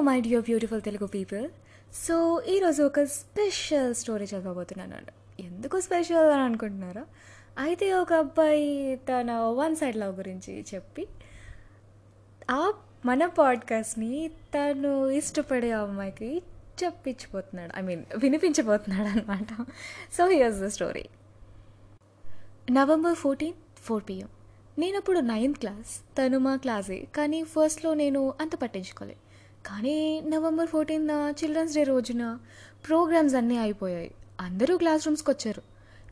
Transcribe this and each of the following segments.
My dear beautiful Telugu people so ఈరోజు ఒక special story చదవబోతున్నాను ఎందుకు స్పెషల్ అని అనుకుంటున్నారా? అయితే ఒక అబ్బాయి తన వన్ సైడ్ లవ్ గురించి చెప్పి ఆ మన పాడ్కాస్ట్ని తను ఇష్టపడే అమ్మాయికి చెప్పించిపోతున్నాడు. ఐ మీన్ వినిపించబోతున్నాడు అనమాట so here's the story November fourteen four PM నేను అప్పుడు నైన్త్ క్లాస్ తను మా క్లాసే కానీ ఫస్ట్లో నేను అంత పట్టించుకోలేదు. కానీ నవంబర్ ఫోర్టీన్ చిల్డ్రన్స్ డే రోజున ప్రోగ్రామ్స్ అన్నీ అయిపోయాయి. అందరూ క్లాస్ రూమ్స్కి వచ్చారు.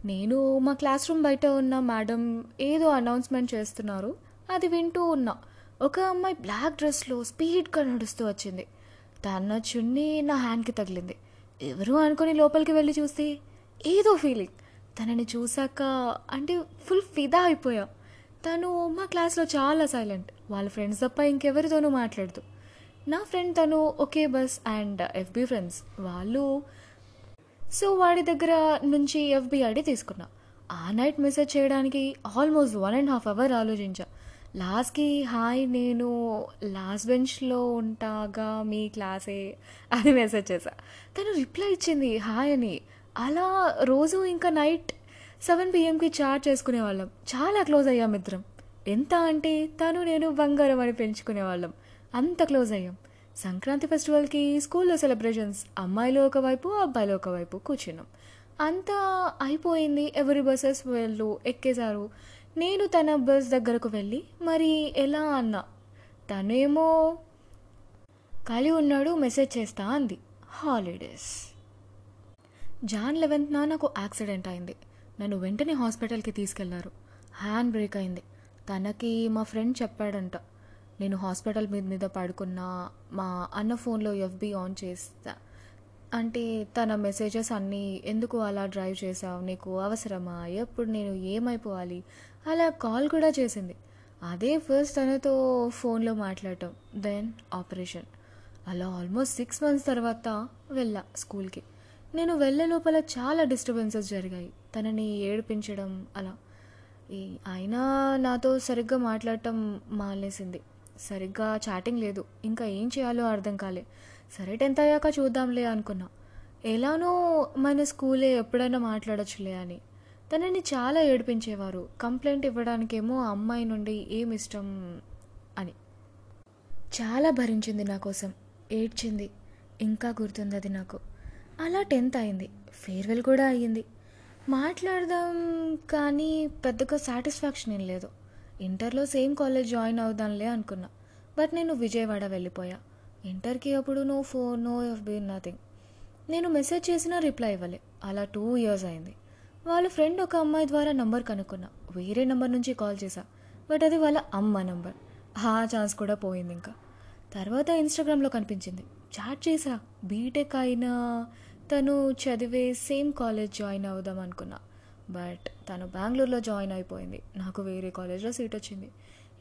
నేను మా క్లాస్ రూమ్ బయట ఉన్న మేడం ఏదో అనౌన్స్మెంట్ చేస్తున్నారు. అది వింటూ ఉన్నా. ఒక అమ్మాయి బ్లాక్ డ్రెస్లో స్పీడ్గా నడుస్తూ వచ్చింది. తన చున్నీ నా హ్యాండ్కి తగిలింది. ఎవరు అనుకుని లోపలికి వెళ్ళి చూస్తే ఏదో ఫీలింగ్. తనని చూశాక అంటే ఫుల్ ఫిదా అయిపోయా. తను మా క్లాస్లో చాలా సైలెంట్. వాళ్ళ ఫ్రెండ్స్ తప్ప ఇంకెవరితోనూ మాట్లాడదు. నా ఫ్రెండ్ తను ఒకే బస్ అండ్ ఎఫ్బి ఫ్రెండ్స్. వాళ్ళు సో వాడి దగ్గర నుంచి ఎఫ్బి ఐడి తీసుకున్నా. ఆ నైట్ మెసేజ్ చేయడానికి almost one and half hour ఆలోచించా. లాస్ట్కి హాయ్ నేను లాస్ట్ బెంచ్లో ఉంటాగా మీ క్లాసే అని మెసేజ్ చేశా. తను రిప్లై ఇచ్చింది హాయ్ అని. అలా రోజు ఇంకా నైట్ సెవెన్ పిఎంకి చాట్ చేసుకునేవాళ్ళం. చాలా క్లోజ్ అయ్యాం ఇద్దరం. ఎంత అంటే తను నేను బంగారం అని పెంచుకునేవాళ్ళం. అంత క్లోజ్ అయ్యాం. సంక్రాంతి ఫెస్టివల్కి స్కూల్లో సెలబ్రేషన్స్ అమ్మాయిలు ఒకవైపు అబ్బాయిలు ఒకవైపు కూర్చున్నాం. అంతా అయిపోయింది. ఎవరి బస్సెస్ వెళ్ళు ఎక్కేశారు. నేను తన బస్ దగ్గరకు వెళ్ళి మరి ఎలా అన్నా? తనేమో ఖాళీ ఉన్నాడు మెసేజ్ చేస్తా అంది. హాలిడేస్. జాన్ లెవెన్త్న నాకు యాక్సిడెంట్ అయింది. నన్ను వెంటనే హాస్పిటల్కి తీసుకెళ్ళారు. హ్యాండ్ బ్రేక్ అయింది. తనకి మా ఫ్రెండ్ చెప్పాడంట. నేను హాస్పిటల్ మీద మీద పడుకున్న మా అన్న ఫోన్లో ఎఫ్బి ఆన్ చేస్తా. అంటే తన మెసేజెస్ అన్నీ ఎందుకు అలా డ్రైవ్ చేసావు నీకు అవసరమా? ఎప్పుడు నేను ఏమైపోవాలి? అలా కాల్ కూడా చేసింది. అదే ఫస్ట్ తనతో ఫోన్లో మాట్లాడటం దెన్ ఆపరేషన్. అలా ఆల్మోస్ట్ సిక్స్ మంత్స్ తర్వాత వెళ్ళా స్కూల్కి. నేను వెళ్ళే లోపల చాలా డిస్టర్బెన్సెస్ జరిగాయి. తనని ఏడిపించడం అలా. ఈ అయినా నాతో సరిగ్గా మాట్లాడటం మానేసింది. సరిగ్గా చాటింగ్ లేదు. ఇంకా ఏం చేయాలో అర్థం కాలే. సరే టెన్త్ అయ్యాక చూద్దాంలే అనుకున్నా. ఎలానో మన స్కూలే ఎప్పుడైనా మాట్లాడచ్చులే అని. తనని చాలా ఏడిపించేవారు. కంప్లైంట్ ఇవ్వడానికేమో అమ్మాయి నుండి ఏం ఇష్టం అని. చాలా భరించింది నా కోసం. ఏడ్చింది. ఇంకా గుర్తుంది అది నాకు. అలా టెన్త్ అయింది. ఫేర్వెల్ కూడా అయ్యింది. మాట్లాడదాం కానీ పెద్దగా సాటిస్ఫాక్షన్ ఏం లేదు. ఇంటర్లో సేమ్ కాలేజ్ జాయిన్ అవుదాంలే అనుకున్నా. బట్ నేను విజయవాడ వెళ్ళిపోయా. ఇంటర్కి అప్పుడు no phone no FB nothing. నేను మెసేజ్ చేసినా రిప్లై ఇవ్వలే. అలా టూ ఇయర్స్ అయింది. వాళ్ళ ఫ్రెండ్ ఒక అమ్మాయి ద్వారా నంబర్ కనుక్కున్నా. వేరే నంబర్ నుంచి కాల్ చేశా. బట్ అది వాళ్ళ అమ్మ నంబర్. ఆ ఛాన్స్ కూడా పోయింది ఇంకా. తర్వాత ఇన్స్టాగ్రామ్లో కనిపించింది. చాట్ చేసా బీటెక్ అయినా తను చదివే సేమ్ కాలేజ్ జాయిన్ అవుదాం అనుకున్నా. బట్ తను బెంగళూరులో జాయిన్ అయిపోయింది. నాకు వేరే కాలేజ్లో సీట్ వచ్చింది.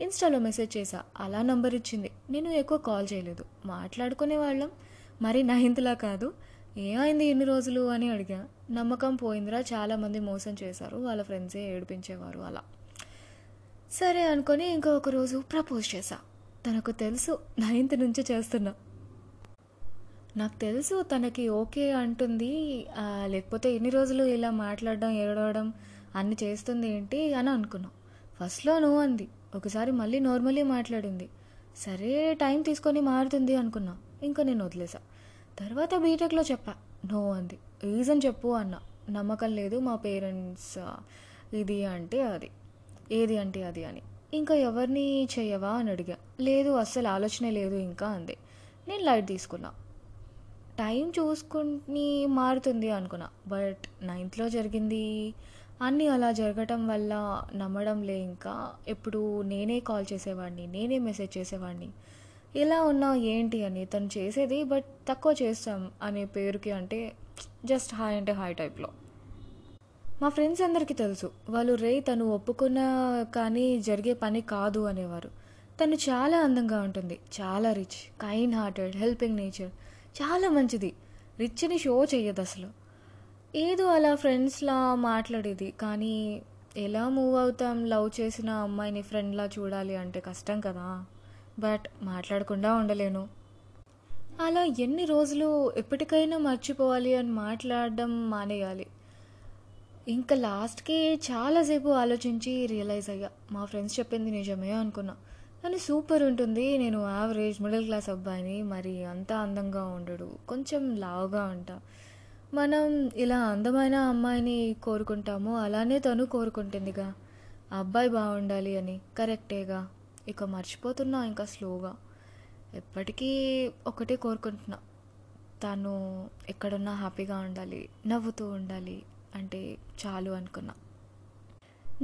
ఇన్స్టాలో మెసేజ్ చేశా. అలా నంబర్ ఇచ్చింది. నేను ఎక్కువ కాల్ చేయలేదు. మాట్లాడుకునే వాళ్ళం. మరి నైన్త్లా కాదు. ఏమైంది ఎన్ని రోజులు అని అడిగా. నమ్మకం పోయిందిరా. చాలామంది మోసం చేశారు. వాళ్ళ ఫ్రెండ్సే ఏడిపించేవారు అలా. సరే అనుకొని ఇంకొక రోజు ప్రపోజ్ చేశా. తనకు తెలుసు నైన్త్ నుంచి చేస్తున్నా. నాకు తెలుసు తనకి ఓకే అంటుంది. లేకపోతే ఎన్ని రోజులు ఇలా మాట్లాడడం ఏడవడం అన్ని చేస్తుంది ఏంటి అని అనుకున్నాం. ఫస్ట్లో నో అంది. ఒకసారి మళ్ళీ నార్మల్లీ మాట్లాడింది. సరే టైం తీసుకొని మారుతుంది అనుకున్నా. ఇంకా నేను వదిలేసా. తర్వాత బీటెక్లో చెప్పా. నో అంది. రీజన్ చెప్పు అన్న. నమ్మకం లేదు మా పేరెంట్స్ ఇది అంటే అది ఏది అంటే అది అని. ఇంకా ఎవరిని చేయవా అని అడిగా. లేదు అస్సలు ఆలోచనే లేదు ఇంకా అంది. నేను లైట్ తీసుకున్నా. టైం చూసుకుని మారుతుంది అనుకున్నా. బట్ నైన్త్లో జరిగింది. అన్నీ అలా జరగటం వల్ల నమ్మడం లే ఇంకా. ఎప్పుడు నేనే కాల్ చేసేవాడిని నేనే మెసేజ్ చేసేవాడిని. ఇలా ఉన్నా ఏంటి అని తను చేసేది బట్ తక్కువ చేస్తాం అనే పేరుకి అంటే జస్ట్ హాయ్ అంటే హాయ్ టైప్లో. మా ఫ్రెండ్స్ అందరికీ తెలుసు వాళ్ళు రే తను ఒప్పుకున్న కానీ జరిగే పని కాదు అనేవారు. తను చాలా అందంగా ఉంటుంది చాలా rich kind hearted helping nature. చాలా మంచిది. రిచ్ని షో చెయ్యదు అసలు ఏదో అలా ఫ్రెండ్స్లా మాట్లాడేది. కానీ ఎలా మూవ్ అవుతాం? లవ్ చేసిన అమ్మాయిని ఫ్రెండ్లా చూడాలి అంటే కష్టం కదా. బట్ మాట్లాడకుండా ఉండలేను. అలా ఎన్ని రోజులు ఎప్పటికైనా మర్చిపోవాలి అని మాట్లాడడం మానేయాలి. ఇంకా లాస్ట్కి చాలాసేపు ఆలోచించి రియలైజ్ అయ్యా. మా ఫ్రెండ్స్ చెప్పింది నిజమే అనుకున్నా. కానీ సూపర్ ఉంటుంది. నేను యావరేజ్ మిడిల్ క్లాస్ అబ్బాయిని మరి అంత అందంగా ఉండడు. కొంచెం లావుగా ఉంటా. మనం ఇలా అందమైన అమ్మాయిని కోరుకుంటామో అలానే తను కోరుకుంటుందిగా. ఆ అబ్బాయి బాగుండాలి అని కరెక్టేగా. ఇక మర్చిపోతున్నా ఇంకా స్లోగా. ఎప్పటికీ ఒకటే కోరుకుంటున్నా. తను ఎక్కడున్నా హ్యాపీగా ఉండాలి నవ్వుతూ ఉండాలి అంటే చాలు అనుకున్నా.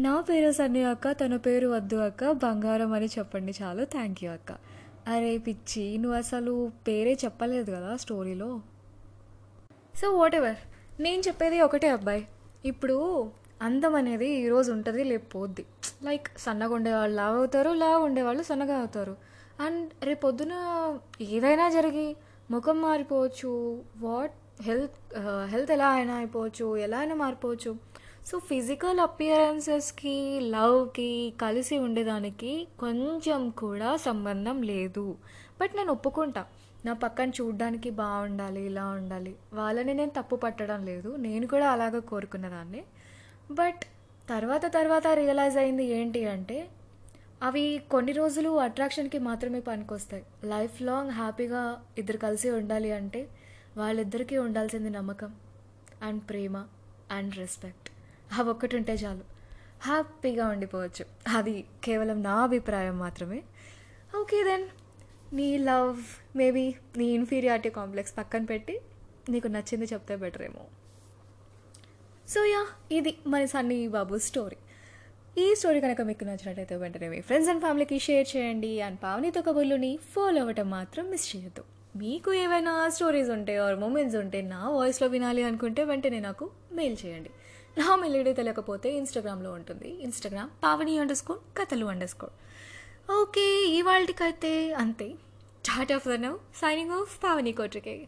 నా పేరు సన్నీ అక్క తన పేరు వద్దు అక్క బంగారం అని చెప్పండి చాలు థ్యాంక్ యూ అక్క. అరే పిచ్చి నువ్వు అసలు పేరే చెప్పలేదు కదా స్టోరీలో సో వాట్ ఎవర్ నేను చెప్పేది ఒకటే అబ్బాయి. ఇప్పుడు అందం అనేది ఈరోజు ఉంటుంది లేకపోద్ది లైక్ సన్నగా ఉండేవాళ్ళు లావ్ అవుతారు లావ్ ఉండేవాళ్ళు సన్నగా అవుతారు. అండ్ రేపు పొద్దున ఏదైనా జరిగి ముఖం మారిపోవచ్చు. వాట్ హెల్త్ హెల్త్ ఎలా అయినా అయిపోవచ్చు ఎలా అయినా మారిపోవచ్చు. సో ఫిజికల్ అపియరెన్సెస్కి లవ్కి కలిసి ఉండేదానికి కొంచెం కూడా సంబంధం లేదు. బట్ నేను ఒప్పుకుంటా. నా పక్కన చూడడానికి బాగుండాలి ఇలా ఉండాలి. వాళ్ళని నేను తప్పు పట్టడం లేదు. నేను కూడా అలాగ కోరుకున్నదాన్ని. బట్ తర్వాత తర్వాత రియలైజ్ అయింది ఏంటి అంటే అవి కొన్ని రోజులు అట్రాక్షన్కి మాత్రమే పనికొస్తాయి. లైఫ్ లాంగ్ హ్యాపీగా ఇద్దరు కలిసి ఉండాలి అంటే వాళ్ళిద్దరికీ ఉండాల్సింది నమ్మకం అండ్ ప్రేమ అండ్ రెస్పెక్ట్ అవి ఒక్కటి ఉంటే చాలు. హ్యాపీగా ఉండిపోవచ్చు. అది కేవలం నా అభిప్రాయం మాత్రమే. Okay then. నీ లవ్ మేబీ నీ ఇన్ఫీరియారిటీ కాంప్లెక్స్ పక్కన పెట్టి నీకు నచ్చింది చెప్తే బెటర్ ఏమో. సో యా ఇది మన సన్నీ బాబు స్టోరీ. ఈ స్టోరీ కనుక మీకు నచ్చినట్టయితే వెంటనే మీ ఫ్రెండ్స్ అండ్ ఫ్యామిలీకి షేర్ చేయండి. అండ్ పావనితో కబుర్లుని ఫాలో అవ్వటం మాత్రం మిస్ చేయొద్దు. మీకు ఏవైనా స్టోరీస్ ఉంటే ఆర్ మూమెంట్స్ ఉంటే నా వాయిస్లో వినాలి అనుకుంటే వెంటనే నాకు మెయిల్ చేయండి. నా మెయిల్ తెలియకపోతే ఇన్స్టాగ్రామ్లో ఉంటుంది. ఇన్స్టాగ్రామ్ పావని అండర్ స్కోర్ కథలు అండర్ స్కోర్ ఓకే ఇవాళకైతే అంతే. Tata for now signing off Pavani Kotrike